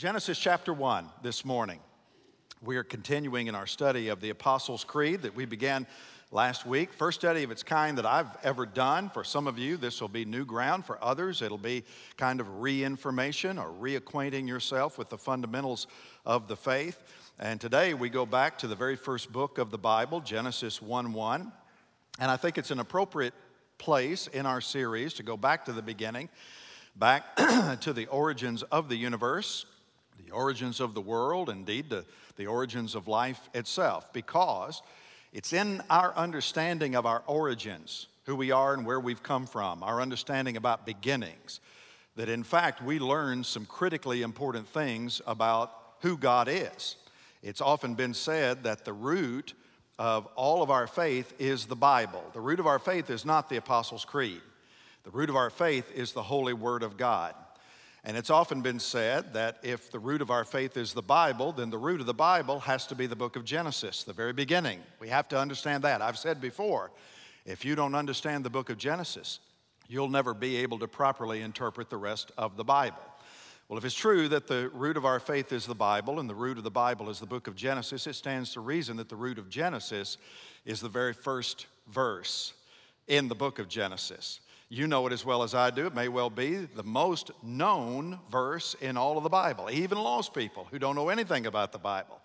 Genesis chapter 1 this morning. We are continuing in our study of the Apostles' Creed that we began last week. First study of its kind that I've ever done. For some of you, this will be new ground. For others, it'll be kind of re information or reacquainting yourself with the fundamentals of the faith. And today we go back to the very first book of the Bible, Genesis 1 1. And I think it's an appropriate place in our series to go back to the beginning, back to the origins of the universe the origins of the world, indeed, the, the origins of life itself, because it's in our understanding of our origins, who we are and where we've come from, our understanding about beginnings, that in fact we learn some critically important things about who God is. It's often been said that the root of all of our faith is the Bible. The root of our faith is not the Apostles' Creed. The root of our faith is the Holy Word of God. And it's often been said that if the root of our faith is the Bible, then the root of the Bible has to be the book of Genesis, the very beginning. We have to understand that. I've said before, if you don't understand the book of Genesis, you'll never be able to properly interpret the rest of the Bible. Well, if it's true that the root of our faith is the Bible and the root of the Bible is the book of Genesis, it stands to reason that the root of Genesis is the very first verse in the book of Genesis. You know it as well as I do. It may well be the most known verse in all of the Bible. Even lost people who don't know anything about the Bible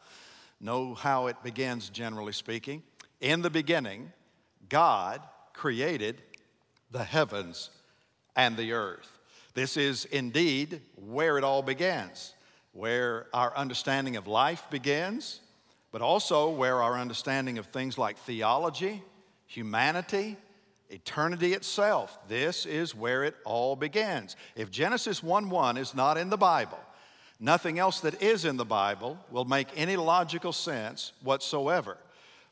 know how it begins, generally speaking. In the beginning, God created the heavens and the earth. This is indeed where it all begins, where our understanding of life begins, but also where our understanding of things like theology, humanity, eternity itself. This is where it all begins. If Genesis 1 1 is not in the Bible, nothing else that is in the Bible will make any logical sense whatsoever.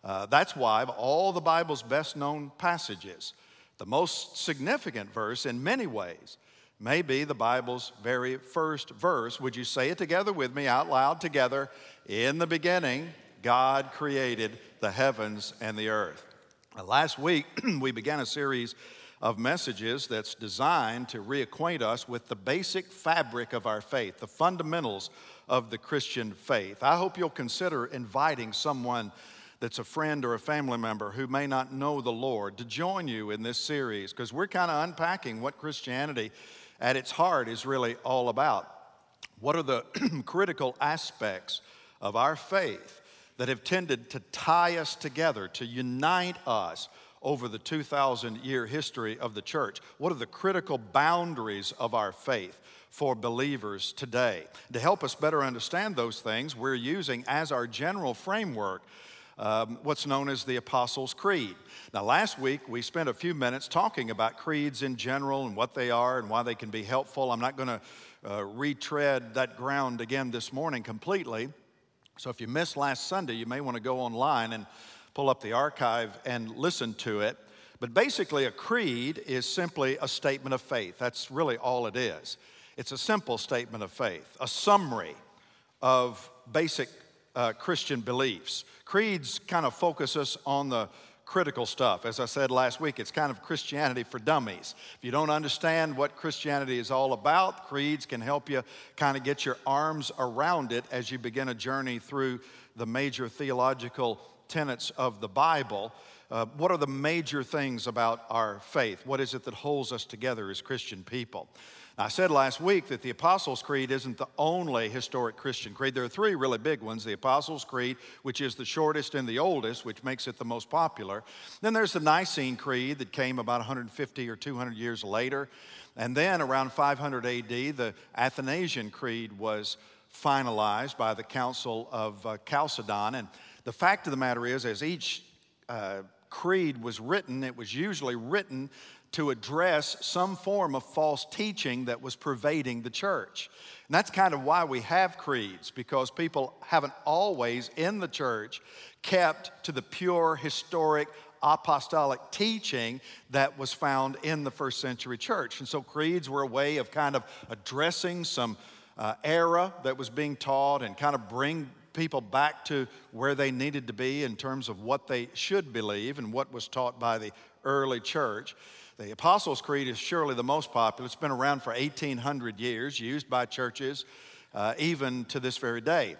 Uh, that's why, of all the Bible's best known passages, the most significant verse in many ways may be the Bible's very first verse. Would you say it together with me out loud together? In the beginning, God created the heavens and the earth. Uh, last week, we began a series of messages that's designed to reacquaint us with the basic fabric of our faith, the fundamentals of the Christian faith. I hope you'll consider inviting someone that's a friend or a family member who may not know the Lord to join you in this series because we're kind of unpacking what Christianity at its heart is really all about. What are the critical aspects of our faith? That have tended to tie us together, to unite us over the 2,000 year history of the church? What are the critical boundaries of our faith? For believers today. To help us better understand those things, we're using as our general framework um, what's known as the Apostles' Creed. Now, last week we spent a few minutes talking about creeds in general and what they are and why they can be helpful. I'm not going to uh, retread that ground again this morning completely. So if you missed last Sunday, you may want to go online and pull up the archive and listen to it. But basically, a creed is simply a statement of faith. That's really all it is. It's a simple statement of faith, a summary of basic uh, Christian beliefs. Creeds kind of focus us on the critical stuff. As I said last week, it's kind of Christianity for dummies. If you don't understand what Christianity is all about, creeds can help you kind of get your arms around it as you begin a journey through the major theological tenets of the Bible. Uh, what are the major things about our faith? What is it that holds us together as Christian people? I said last week that the Apostles' Creed isn't the only historic Christian creed. There are three really big ones the Apostles' Creed, which is the shortest and the oldest, which makes it the most popular. Then there's the Nicene Creed that came about 150 or 200 years later. And then around 500 AD, the Athanasian Creed was finalized by the Council of uh, Chalcedon. And the fact of the matter is, as each uh, creed was written, it was usually written to address some form of false teaching that was pervading the church. And that's kind of why we have creeds, because people haven't always in the church kept to the pure, historic, apostolic teaching that was found in the first century church. And so creeds were a way of kind of addressing some uh, era that was being taught and kind of bring people back to where they needed to be in terms of what they should believe and what was taught by the early church. The Apostles' Creed is surely the most popular. It's been around for 1,800 years, used by churches uh, even to this very day.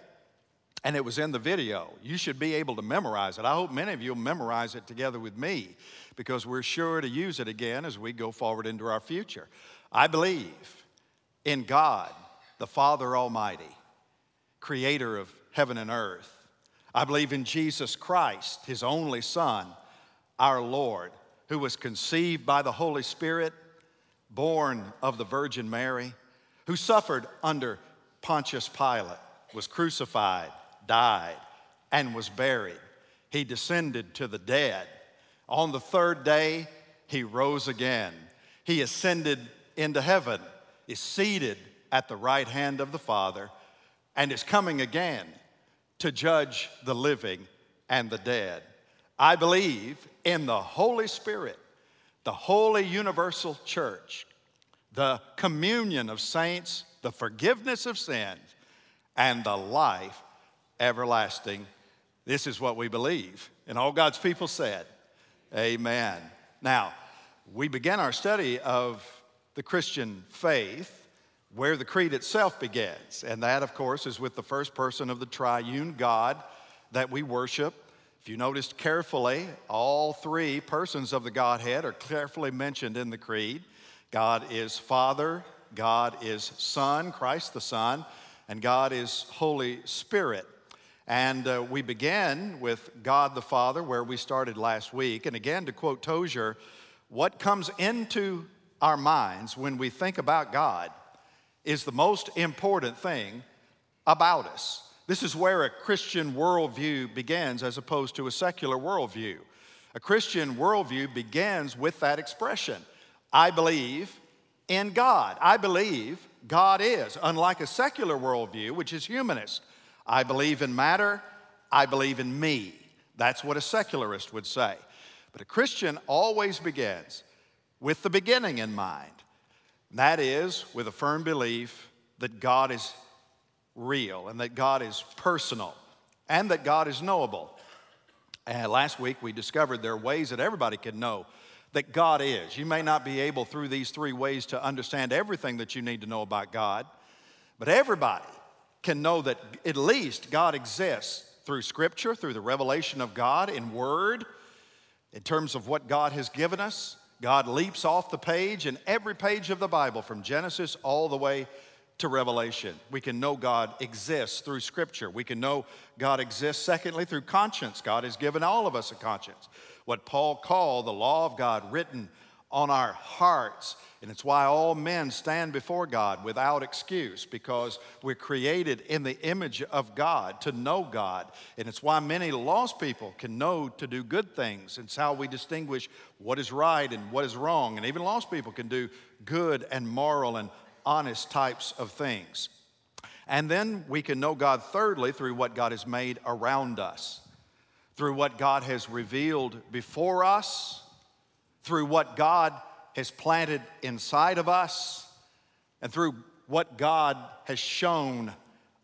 And it was in the video. You should be able to memorize it. I hope many of you will memorize it together with me because we're sure to use it again as we go forward into our future. I believe in God, the Father Almighty, creator of heaven and earth. I believe in Jesus Christ, his only Son, our Lord, who was conceived by the Holy Spirit, born of the Virgin Mary, who suffered under Pontius Pilate, was crucified, died, and was buried. He descended to the dead. On the third day, he rose again. He ascended into heaven, is seated at the right hand of the Father, and is coming again to judge the living and the dead. I believe in the Holy Spirit, the holy universal church, the communion of saints, the forgiveness of sins, and the life everlasting. This is what we believe. And all God's people said, Amen. Now, we began our study of the Christian faith where the creed itself begins. And that, of course, is with the first person of the triune God that we worship. If you noticed carefully, all three persons of the Godhead are carefully mentioned in the creed God is Father, God is Son, Christ the Son, and God is Holy Spirit. And uh, we begin with God the Father, where we started last week. And again, to quote Tozer, what comes into our minds when we think about God is the most important thing about us. This is where a Christian worldview begins as opposed to a secular worldview. A Christian worldview begins with that expression I believe in God. I believe God is, unlike a secular worldview, which is humanist. I believe in matter, I believe in me. That's what a secularist would say. But a Christian always begins with the beginning in mind. That is, with a firm belief that God is real and that God is personal and that God is knowable. And last week we discovered there are ways that everybody can know that God is. You may not be able through these three ways to understand everything that you need to know about God, but everybody can know that at least God exists through Scripture, through the revelation of God in Word, in terms of what God has given us. God leaps off the page in every page of the Bible from Genesis all the way to Revelation. We can know God exists through Scripture. We can know God exists, secondly, through conscience. God has given all of us a conscience. What Paul called the law of God written on our hearts. And it's why all men stand before God without excuse, because we're created in the image of God to know God. And it's why many lost people can know to do good things. It's how we distinguish what is right and what is wrong. And even lost people can do good and moral and honest types of things. And then we can know God, thirdly, through what God has made around us, through what God has revealed before us through what God has planted inside of us and through what God has shown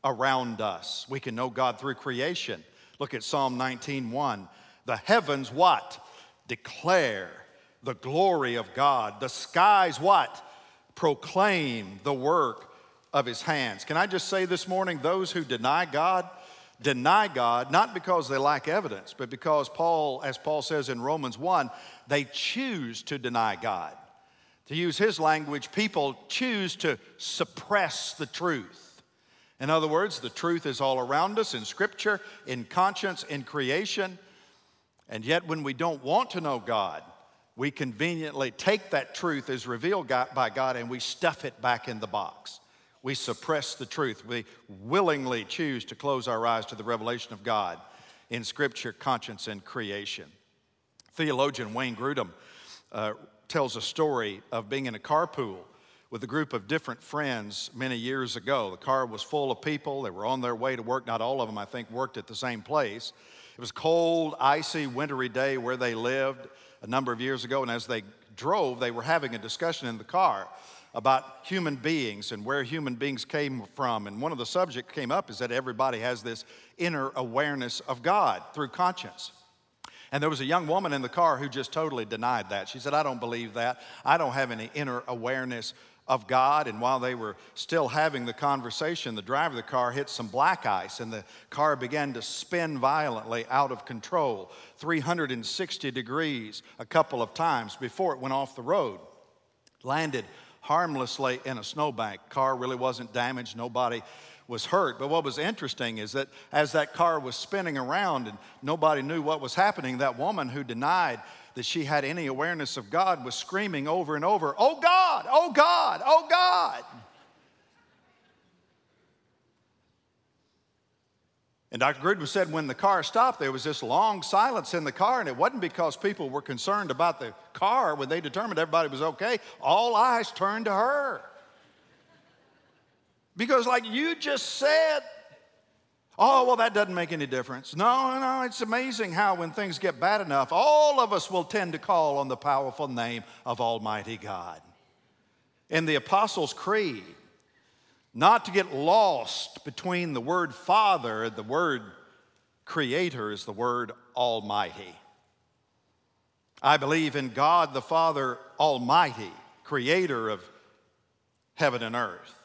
around us. We can know God through creation. Look at Psalm 19:1. The heavens what? Declare the glory of God. The skies what? Proclaim the work of his hands. Can I just say this morning those who deny God deny God, not because they lack evidence, but because Paul, as Paul says in Romans 1, they choose to deny God. To use his language, people choose to suppress the truth. In other words, the truth is all around us in Scripture, in conscience, in creation. And yet, when we don't want to know God, we conveniently take that truth as revealed by God and we stuff it back in the box we suppress the truth. We willingly choose to close our eyes to the revelation of God in Scripture, conscience, and creation. Theologian Wayne Grudem uh, tells a story of being in a carpool with a group of different friends many years ago. The car was full of people. They were on their way to work. Not all of them, I think, worked at the same place. It was cold, icy, wintry day where they lived a number of years ago. And as they drove, they were having a discussion in the car about human beings and where human beings came from. And one of the subjects came up is that everybody has this inner awareness of God through conscience. And there was a young woman in the car who just totally denied that. She said, I don't believe that. I don't have any inner awareness of God. And while they were still having the conversation, the driver of the car hit some black ice and the car began to spin violently out of control, 360 degrees a couple of times before it went off the road. Landed harmlessly in a snowbank. Car really wasn't damaged, nobody was hurt. But what was interesting is that as that car was spinning around and nobody knew what was happening, that woman who denied that she had any awareness of God was screaming over and over, Oh God, oh God, oh God. And Dr. Grudem said when the car stopped, there was this long silence in the car, and it wasn't because people were concerned about the car when they determined everybody was okay. All eyes turned to her. Because, like you just said, oh, well, that doesn't make any difference. No, no, it's amazing how when things get bad enough, all of us will tend to call on the powerful name of Almighty God. In the Apostles' Creed, not to get lost between the word Father and the word Creator is the word Almighty. I believe in God the Father Almighty, creator of heaven and earth.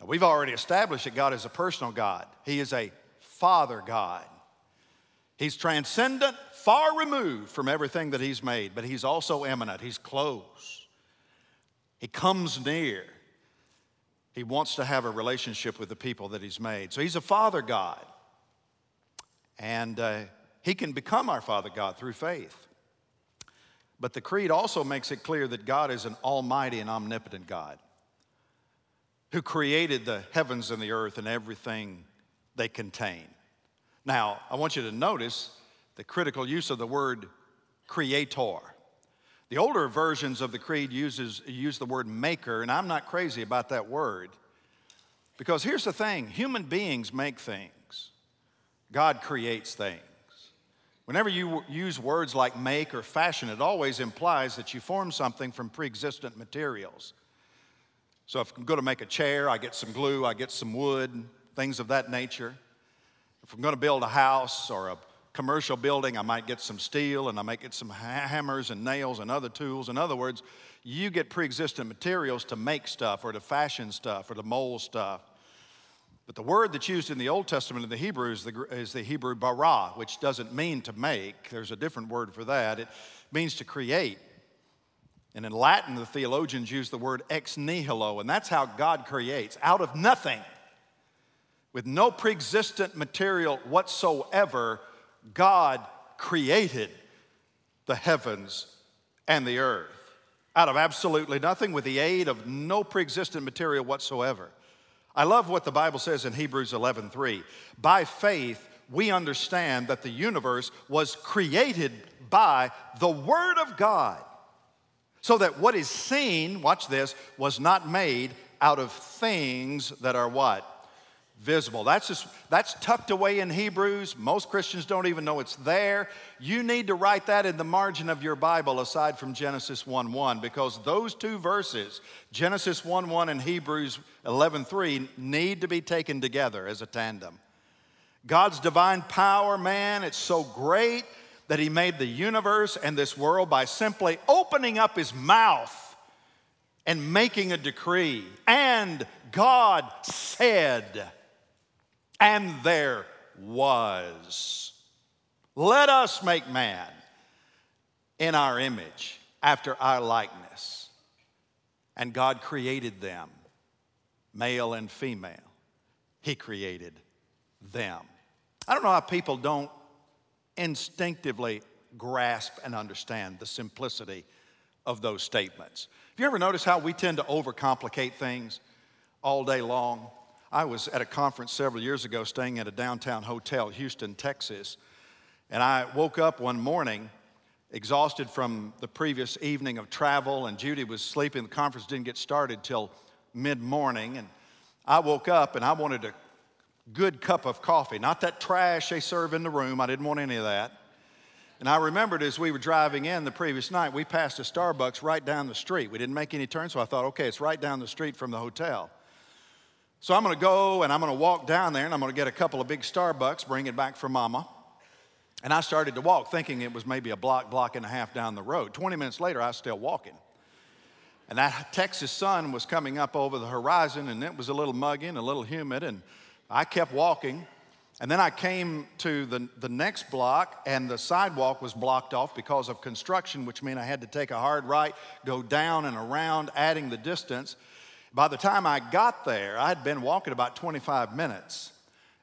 Now, we've already established that God is a personal God, He is a Father God. He's transcendent, far removed from everything that He's made, but He's also immanent, He's close. He comes near. He wants to have a relationship with the people that He's made. So He's a Father God. And uh, He can become our Father God through faith. But the Creed also makes it clear that God is an almighty and omnipotent God who created the heavens and the earth and everything they contain. Now, I want you to notice the critical use of the word creator. The older versions of the creed uses, use the word maker, and I'm not crazy about that word. Because here's the thing human beings make things, God creates things. Whenever you use words like make or fashion, it always implies that you form something from pre existent materials. So if I'm going to make a chair, I get some glue, I get some wood, things of that nature. If I'm going to build a house or a commercial building, I might get some steel and I might get some hammers and nails and other tools. In other words, you get pre existent materials to make stuff or to fashion stuff or to mold stuff. But the word that's used in the Old Testament in the Hebrew is the, is the Hebrew bara, which doesn't mean to make. There's a different word for that. It means to create. And in Latin, the theologians use the word ex nihilo, and that's how God creates out of nothing. With no pre existent material whatsoever, God created the heavens and the earth out of absolutely nothing with the aid of no pre-existent material whatsoever. I love what the Bible says in Hebrews 11:3. By faith we understand that the universe was created by the word of God. So that what is seen, watch this, was not made out of things that are what? visible. That's just that's tucked away in Hebrews. Most Christians don't even know it's there. You need to write that in the margin of your Bible aside from Genesis 1:1 because those two verses, Genesis 1:1 and Hebrews 11:3 need to be taken together as a tandem. God's divine power, man, it's so great that he made the universe and this world by simply opening up his mouth and making a decree. And God said, and there was. Let us make man in our image, after our likeness. And God created them, male and female. He created them. I don't know how people don't instinctively grasp and understand the simplicity of those statements. Have you ever noticed how we tend to overcomplicate things all day long? I was at a conference several years ago staying at a downtown hotel, Houston, Texas, and I woke up one morning exhausted from the previous evening of travel, and Judy was sleeping. The conference didn't get started till mid morning, and I woke up and I wanted a good cup of coffee, not that trash they serve in the room. I didn't want any of that. And I remembered as we were driving in the previous night, we passed a Starbucks right down the street. We didn't make any turns, so I thought, okay, it's right down the street from the hotel. So I'm to go and I'm to walk down there and I'm to get a couple of big Starbucks, bring it back for mama. And I started to walk thinking it was maybe a block, block and a half down the road. 20 minutes later, I was still walking. And that Texas sun was coming up over the horizon, and it was a little muggy and a little humid. And I kept walking. And then I came to the, the next block, and the sidewalk was blocked off because of construction, which meant I had to take a hard right, go down and around, adding the distance. By the time I got there, I had been walking about 25 minutes.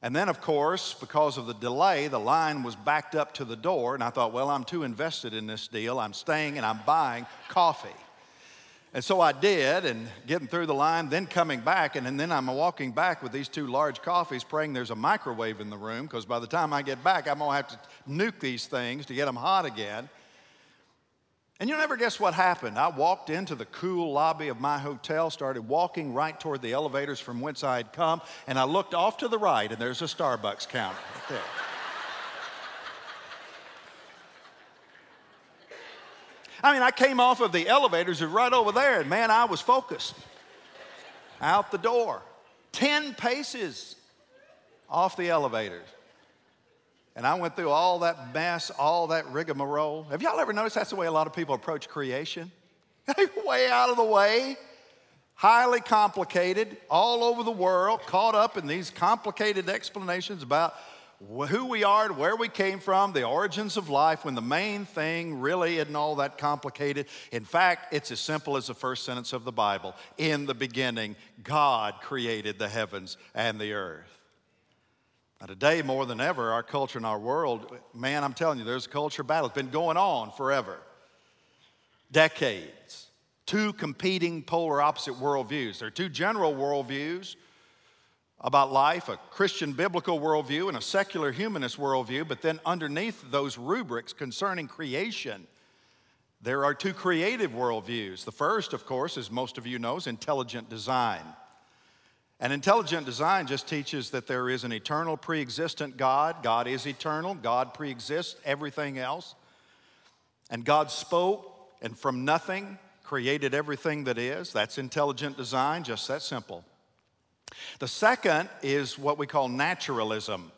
And then, of course, because of the delay, the line was backed up to the door, and I thought, well, I'm too invested in this deal. I'm staying and I'm buying coffee. And so I did, and getting through the line, then coming back, and, and then I'm walking back with these two large coffees, praying there's a microwave in the room, because by the time I get back, I'm gonna have to nuke these things to get them hot again. And you'll never guess what happened. I walked into the cool lobby of my hotel, started walking right toward the elevators from whence I had come, and I looked off to the right, and there's a Starbucks counter right there. I mean, I came off of the elevators right over there, and man, I was focused. Out the door, 10 paces off the elevators. And I went through all that mess, all that rigmarole. Have y'all ever noticed that's the way a lot of people approach creation? way out of the way, highly complicated, all over the world, caught up in these complicated explanations about who we are, and where we came from, the origins of life, when the main thing really isn't all that complicated. In fact, it's as simple as the first sentence of the Bible In the beginning, God created the heavens and the earth. Now, today, more than ever, our culture and our world, man, I'm telling you, there's a culture battle. It's been going on forever, decades. Two competing polar opposite worldviews. There are two general worldviews about life a Christian biblical worldview and a secular humanist worldview, but then underneath those rubrics concerning creation, there are two creative worldviews. The first, of course, as most of you know, is intelligent design. And intelligent design just teaches that there is an eternal, pre existent God. God is eternal, God pre exists everything else. And God spoke, and from nothing created everything that is. That's intelligent design, just that simple. The second is what we call naturalism.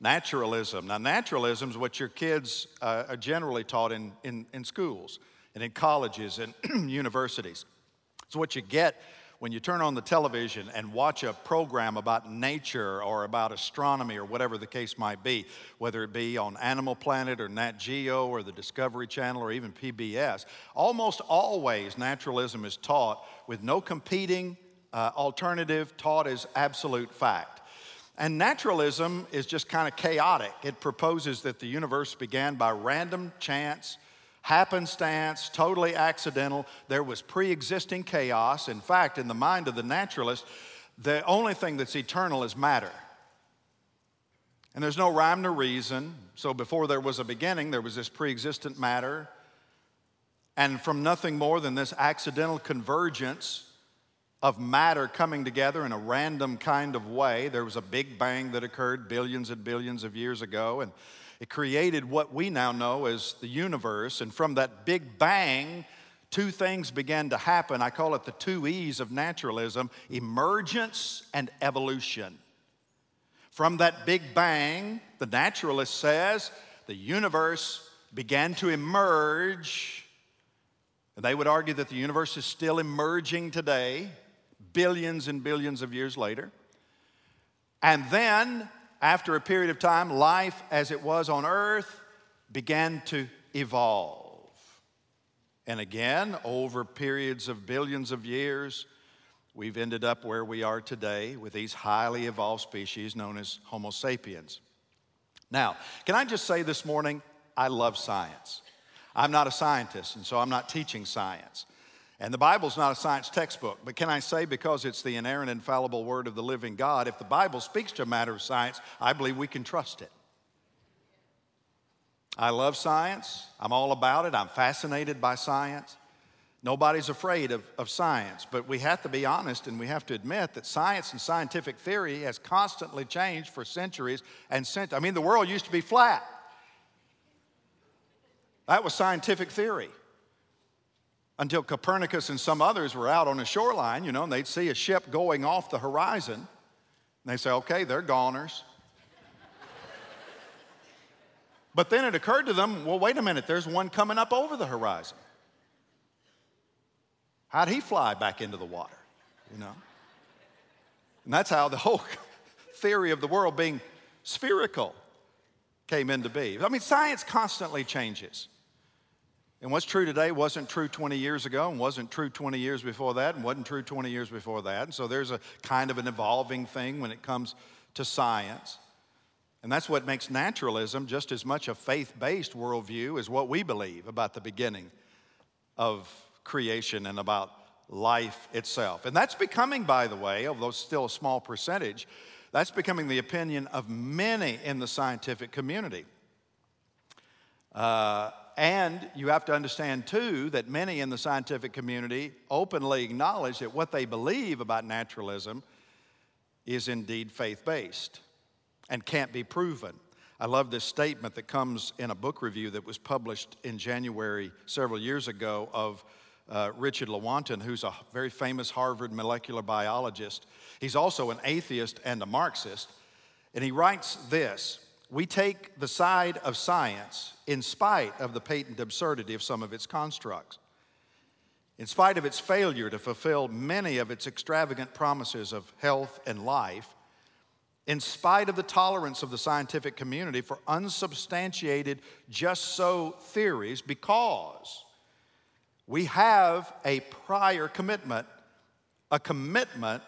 Naturalism. Now, naturalism is what your kids uh, are generally taught in, in, in schools and in colleges and universities. It's what you get when you turn on the television and watch a program about nature or about astronomy or whatever the case might be, whether it be on Animal Planet or Nat Geo or the Discovery Channel or even PBS, almost always naturalism is taught with no competing uh, alternative taught as absolute fact. And naturalism is just kind of chaotic. It proposes that the universe began by random chance, happenstance, totally accidental. There was pre existing chaos. In fact, in the mind of the naturalist, the only thing that's eternal is matter. And there's no rhyme nor reason. So before there was a beginning, there was this pre existent matter. And from nothing more than this accidental convergence, of matter coming together in a random kind of way. There was a big bang that occurred billions and billions of years ago, and it created what we now know as the universe. And from that big bang, two things began to happen. I call it the two E's of naturalism emergence and evolution. From that big bang, the naturalist says the universe began to emerge. And they would argue that the universe is still emerging today billions and billions of years later. And then, after a period of time, life as it was on earth began to evolve. And again, over periods of billions of years, we've ended up where we are today with these highly evolved species known as Homo sapiens. Now, can I just say this morning, I love science. I'm not a scientist, and so I'm not teaching science. And the Bible's not a science textbook, but can I say, because it's the inerrant, infallible word of the living God, if the Bible speaks to a matter of science, I believe we can trust it. I love science. I'm all about it. I'm fascinated by science. Nobody's afraid of, of science, but we have to be honest and we have to admit that science and scientific theory has constantly changed for centuries and cent- I mean, the world used to be flat. That was scientific theory until Copernicus and some others were out on the shoreline, you know, and they'd see a ship going off the horizon. And they say, okay, they're goners. but then it occurred to them, well, wait a minute, there's one coming up over the horizon. How'd he fly back into the water? You know? And that's how the whole theory of the world being spherical came into being. I mean, science constantly changes. And what's true today wasn't true 20 years ago, and wasn't true 20 years before that, and wasn't true 20 years before that. And so there's a kind of an evolving thing when it comes to science. And that's what makes naturalism just as much a faith based worldview as what we believe about the beginning of creation and about life itself. And that's becoming, by the way, although still a small percentage, that's becoming the opinion of many in the scientific community. Uh, and you have to understand, too, that many in the scientific community openly acknowledge that what they believe about naturalism is indeed faith based and can't be proven. I love this statement that comes in a book review that was published in January several years ago of uh, Richard Lewontin, who's a very famous Harvard molecular biologist. He's also an atheist and a Marxist. And he writes this We take the side of science in spite of the patent absurdity of some of its constructs. In spite of its failure to fulfill many of its extravagant promises of health and life, in spite of the tolerance of the scientific community for unsubstantiated just so theories, because we have a prior commitment, a commitment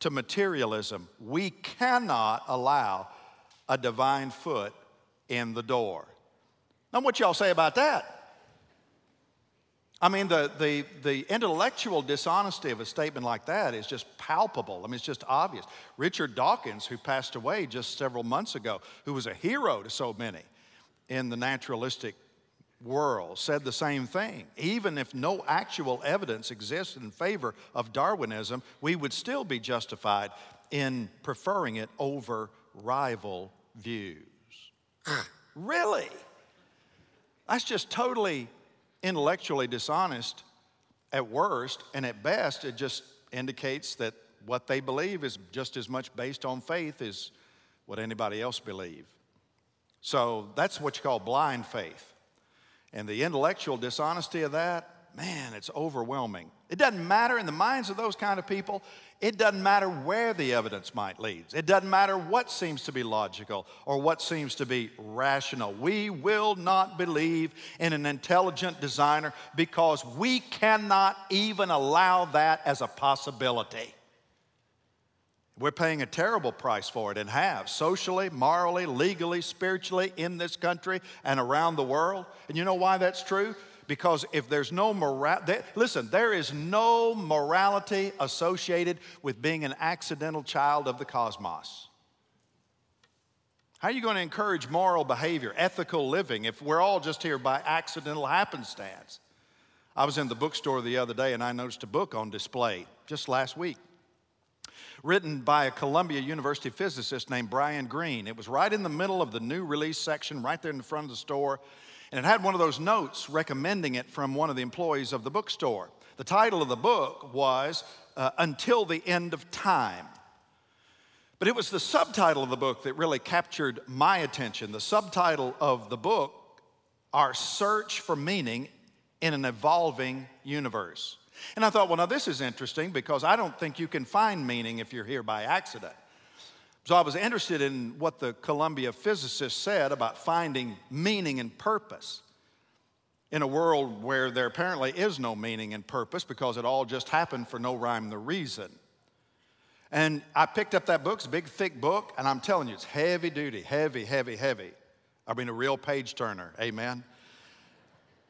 to materialism. We cannot allow a divine foot in the door. Now, what y'all say about that? I mean, the, the, the intellectual dishonesty of a statement like that is just palpable. I mean, it's just obvious. Richard Dawkins, who passed away just several months ago, who was a hero to so many in the naturalistic world said the same thing. Even if no actual evidence exists in favor of Darwinism, we would still be justified in preferring it over rival views. really? That's just totally intellectually dishonest at worst, and at best, it just indicates that what they believe is just as much based on faith as what anybody else believe. So that's what you call blind faith. And the intellectual dishonesty of that, man, it's overwhelming. It doesn't matter in the minds of those kind of people. It doesn't matter where the evidence might lead. It doesn't matter what seems to be logical or what seems to be rational. We will not believe in an intelligent designer because we cannot even allow that as a possibility. We're paying a terrible price for it and have socially, morally, legally, spiritually in this country and around the world. And you know why that's true? Because if there's no morality, listen, there is no morality associated with being an accidental child of the cosmos. How are you going to encourage moral behavior, ethical living, if we're all just here by accidental happenstance? I was in the bookstore the other day and I noticed a book on display just last week written by a Columbia University physicist named Brian Greene. It was right in the middle of the new release section, right there in the front of the store. And it had one of those notes recommending it from one of the employees of the bookstore. The title of the book was uh, Until the End of Time. But it was the subtitle of the book that really captured my attention. The subtitle of the book, Our Search for Meaning in an Evolving Universe. And I thought, well, now this is interesting because I don't think you can find meaning if you're here by accident. So I was interested in what the Columbia physicist said about finding meaning and purpose in a world where there apparently is no meaning and purpose because it all just happened for no rhyme or reason. And I picked up that book, it's a big, thick book, and I'm telling you, it's heavy duty, heavy, heavy, heavy. I mean, a real page turner, amen.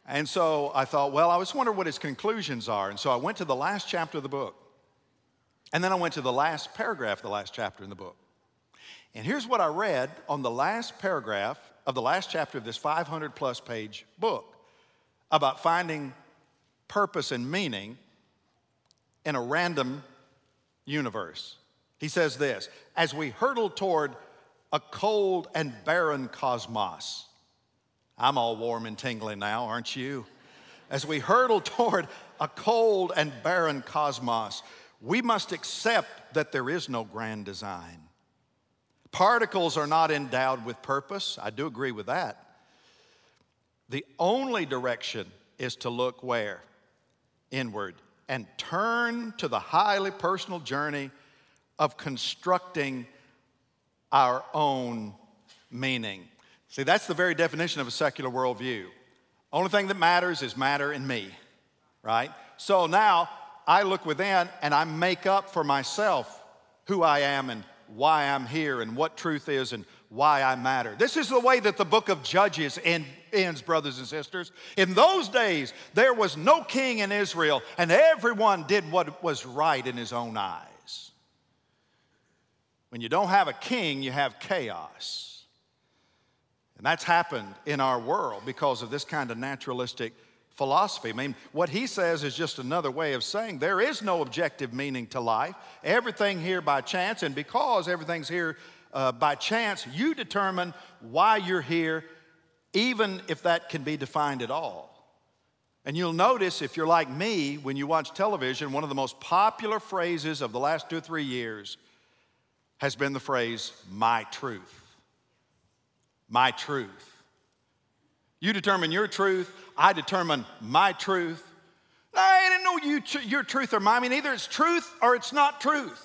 And so I thought, well, I just wonder what his conclusions are. And so I went to the last chapter of the book. And then I went to the last paragraph of the last chapter in the book. And here's what I read on the last paragraph of the last chapter of this 500 plus page book about finding purpose and meaning in a random universe. He says this As we hurtle toward a cold and barren cosmos, I'm all warm and tingling now, aren't you? As we hurtle toward a cold and barren cosmos, we must accept that there is no grand design. Particles are not endowed with purpose. I do agree with that. The only direction is to look where? Inward, and turn to the highly personal journey of constructing our own meaning. See, that's the very definition of a secular worldview. Only thing that matters is matter in me, right? So now I look within and I make up for myself who I am and why I'm here and what truth is and why I matter. This is the way that the book of Judges ends, brothers and sisters. In those days, there was no king in Israel, and everyone did what was right in his own eyes. When you don't have a king, you have chaos. And that's happened in our world because of this kind of naturalistic philosophy. I mean, what he says is just another way of saying there is no objective meaning to life. Everything here by chance, and because everything's here uh, by chance, you determine why you're here, even if that can be defined at all. And you'll notice, if you're like me, when you watch television, one of the most popular phrases of the last two or three years has been the phrase, my truth. My truth. You determine your truth, I determine my truth. I didn't know you, your truth or mine. I mean, either it's truth or it's not truth.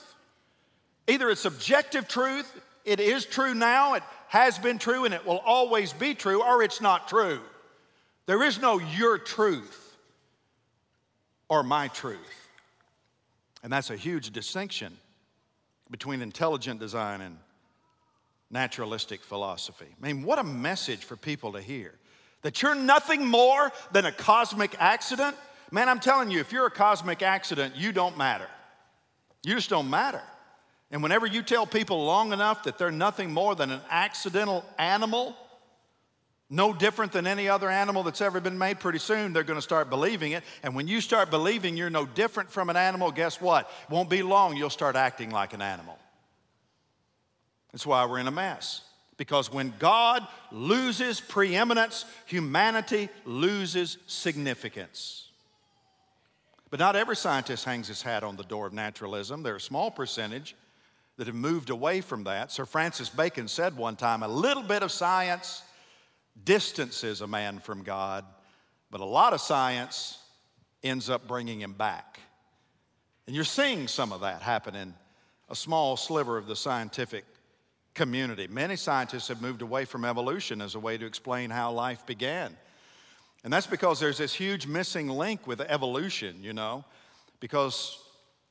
Either it's objective truth, it is true now, it has been true, and it will always be true, or it's not true. There is no your truth or my truth. And that's a huge distinction between intelligent design and naturalistic philosophy. I mean, what a message for people to hear that you're nothing more than a cosmic accident. Man, I'm telling you, if you're a cosmic accident, you don't matter. You just don't matter. And whenever you tell people long enough that they're nothing more than an accidental animal, no different than any other animal that's ever been made, pretty soon they're to start believing it. And when you start believing you're no different from an animal, guess what? It Won't be long, you'll start acting like an animal. That's why we're in a mess. Because when God loses preeminence, humanity loses significance. But not every scientist hangs his hat on the door of naturalism. There are a small percentage that have moved away from that. Sir Francis Bacon said one time a little bit of science distances a man from God, but a lot of science ends up bringing him back. And you're seeing some of that happen in a small sliver of the scientific community. Many scientists have moved away from evolution as a way to explain how life began. And that's because there's this huge missing link with evolution, you know. Because,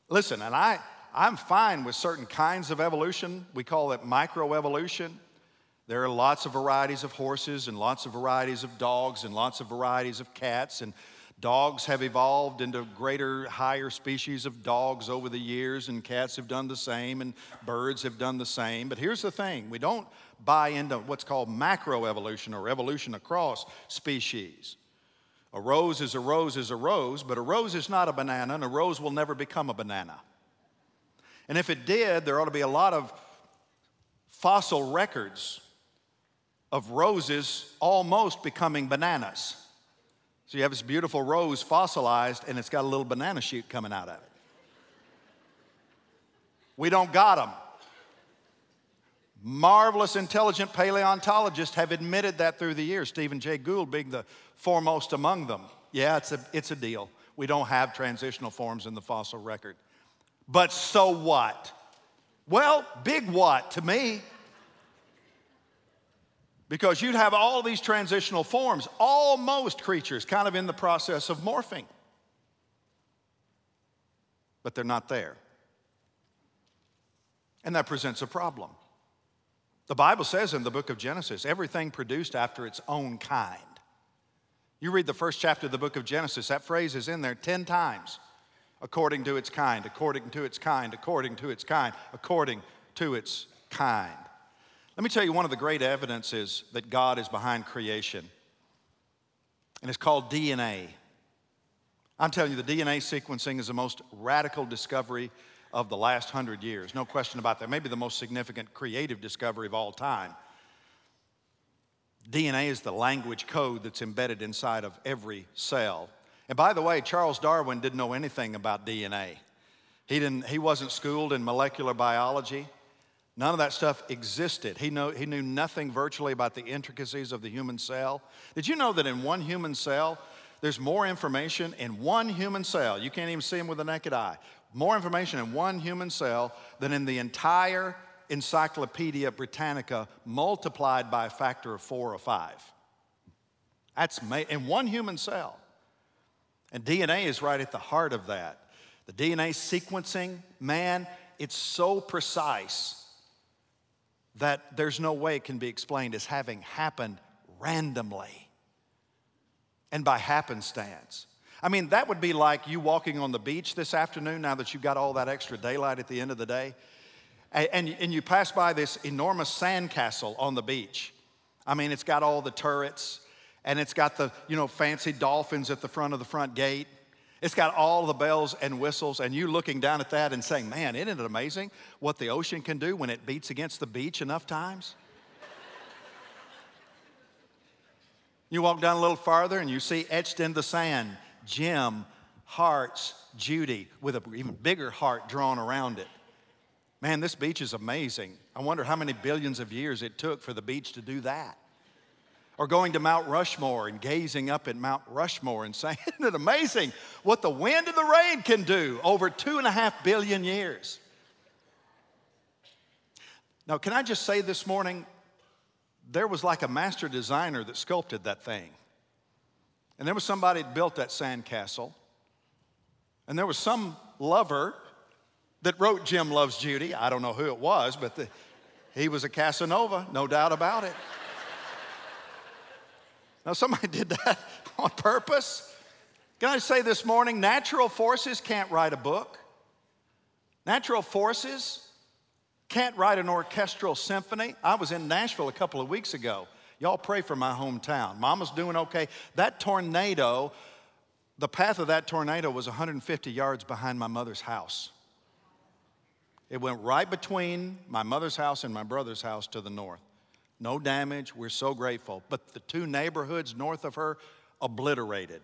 listen, and I, I'm fine with certain kinds of evolution. We call it microevolution. There are lots of varieties of horses and lots of varieties of dogs and lots of varieties of cats. And dogs have evolved into greater, higher species of dogs over the years, and cats have done the same, and birds have done the same. But here's the thing we don't buy into what's called macroevolution or evolution across species. A rose is a rose is a rose, but a rose is not a banana, and a rose will never become a banana. And if it did, there ought to be a lot of fossil records of roses almost becoming bananas. So you have this beautiful rose fossilized and it's got a little banana shoot coming out of it. We don't got them. Marvelous, intelligent paleontologists have admitted that through the years. Stephen Jay Gould being the foremost among them. Yeah, it's a, it's a deal. We don't have transitional forms in the fossil record. But so what? Well, big what to me. Because you'd have all these transitional forms, almost creatures kind of in the process of morphing. But they're not there. And that presents a problem. The Bible says in the book of Genesis, everything produced after its own kind. You read the first chapter of the book of Genesis, that phrase is in there 10 times according to its kind, according to its kind, according to its kind, according to its kind. Let me tell you one of the great evidences that God is behind creation, and it's called DNA. I'm telling you, the DNA sequencing is the most radical discovery of the last hundred years. No question about that. Maybe the most significant creative discovery of all time. DNA is the language code that's embedded inside of every cell. And by the way, Charles Darwin didn't know anything about DNA. He, didn't, he wasn't schooled in molecular biology. None of that stuff existed. He, know, he knew nothing virtually about the intricacies of the human cell. Did you know that in one human cell, There's more information in one human cell. You can't even see them with the naked eye. More information in one human cell than in the entire Encyclopedia Britannica multiplied by a factor of four or five. That's in one human cell. And DNA is right at the heart of that. The DNA sequencing, man, it's so precise that there's no way it can be explained as having happened randomly and by happenstance. I mean, that would be like you walking on the beach this afternoon now that you've got all that extra daylight at the end of the day. And, and you pass by this enormous sandcastle on the beach. I mean, it's got all the turrets and it's got the, you know, fancy dolphins at the front of the front gate. It's got all the bells and whistles, and you looking down at that and saying, Man, isn't it amazing what the ocean can do when it beats against the beach enough times? you walk down a little farther and you see etched in the sand Jim, Hearts, Judy, with an even bigger heart drawn around it. Man, this beach is amazing. I wonder how many billions of years it took for the beach to do that. Or going to Mount Rushmore and gazing up at Mount Rushmore and saying, Isn't it amazing what the wind and the rain can do over two and a half billion years? Now, can I just say this morning, there was like a master designer that sculpted that thing. And there was somebody that built that sandcastle. And there was some lover that wrote Jim Loves Judy. I don't know who it was, but the, he was a Casanova, no doubt about it. Now, somebody did that on purpose. Can I say this morning natural forces can't write a book, natural forces can't write an orchestral symphony. I was in Nashville a couple of weeks ago. Y'all pray for my hometown. Mama's doing okay. That tornado, the path of that tornado was 150 yards behind my mother's house. It went right between my mother's house and my brother's house to the north. No damage. We're so grateful. But the two neighborhoods north of her, obliterated.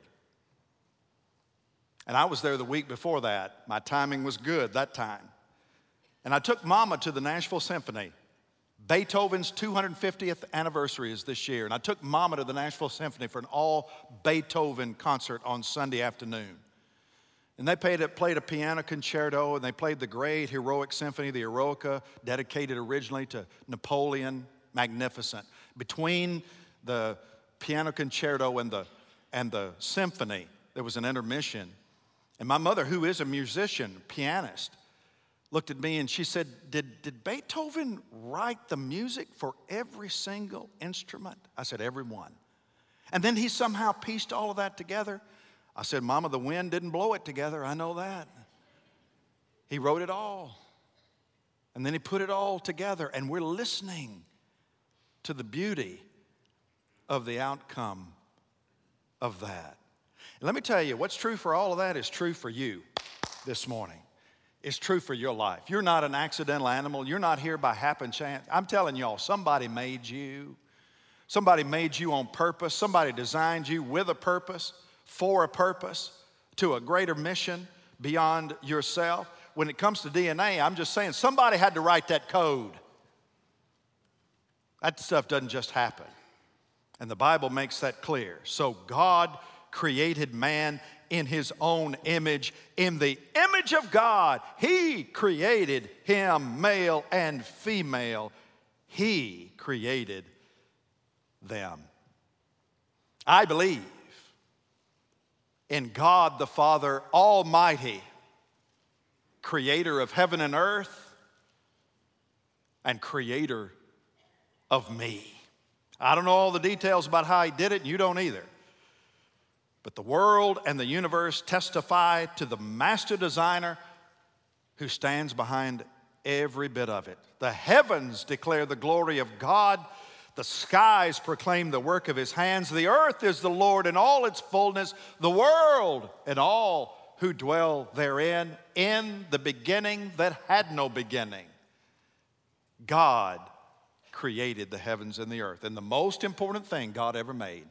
And I was there the week before that. My timing was good that time. And I took Mama to the Nashville Symphony. Beethoven's 250th anniversary is this year. And I took Mama to the Nashville Symphony for an all Beethoven concert on Sunday afternoon. And they played a, played a piano concerto and they played the great heroic symphony, the Eroica, dedicated originally to Napoleon. Magnificent. Between the piano concerto and the, and the symphony, there was an intermission. And my mother, who is a musician, pianist, looked at me and she said, Did, did Beethoven write the music for every single instrument? I said, Every one. And then he somehow pieced all of that together I said, Mama, the wind didn't blow it together. I know that. He wrote it all. And then he put it all together, and we're listening to the beauty of the outcome of that. And let me tell you, what's true for all of that is true for you this morning. It's true for your life. You're not an accidental animal. You're not here by happen chance. I'm telling y'all, somebody made you. Somebody made you on purpose. Somebody designed you with a purpose for a purpose, to a greater mission beyond yourself. When it comes to DNA, I'm just saying somebody had to write that code. That stuff doesn't just happen. And the Bible makes that clear. So God created man in his own image. In the image of God, he created him, male and female. He created them. I believe in God the Father Almighty, creator of heaven and earth, and creator of me. I don't know all the details about how he did it, and you don't either. But the world and the universe testify to the master designer who stands behind every bit of it. The heavens declare the glory of God the skies proclaim the work of his hands. The earth is the Lord in all its fullness, the world and all who dwell therein. In the beginning that had no beginning, God created the heavens and the earth. And the most important thing God ever made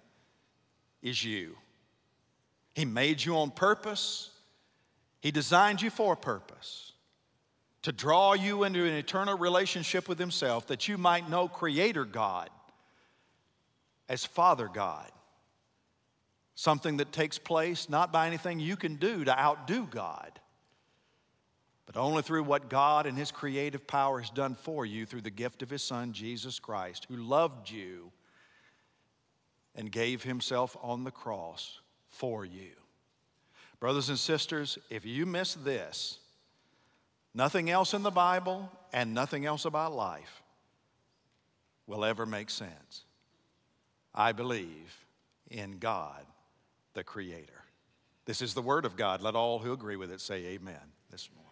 is you. He made you on purpose, He designed you for a purpose to draw you into an eternal relationship with Himself that you might know Creator God as Father God. something that takes place not by anything you can do to outdo God, but only through what God and His creative power has done for you through the gift of His Son, Jesus Christ, who loved you and gave Himself on the cross for you. Brothers and sisters, if you miss this, nothing else in the Bible and nothing else about life will ever make sense. I believe in God the Creator. This is the Word of God. Let all who agree with it say amen this morning.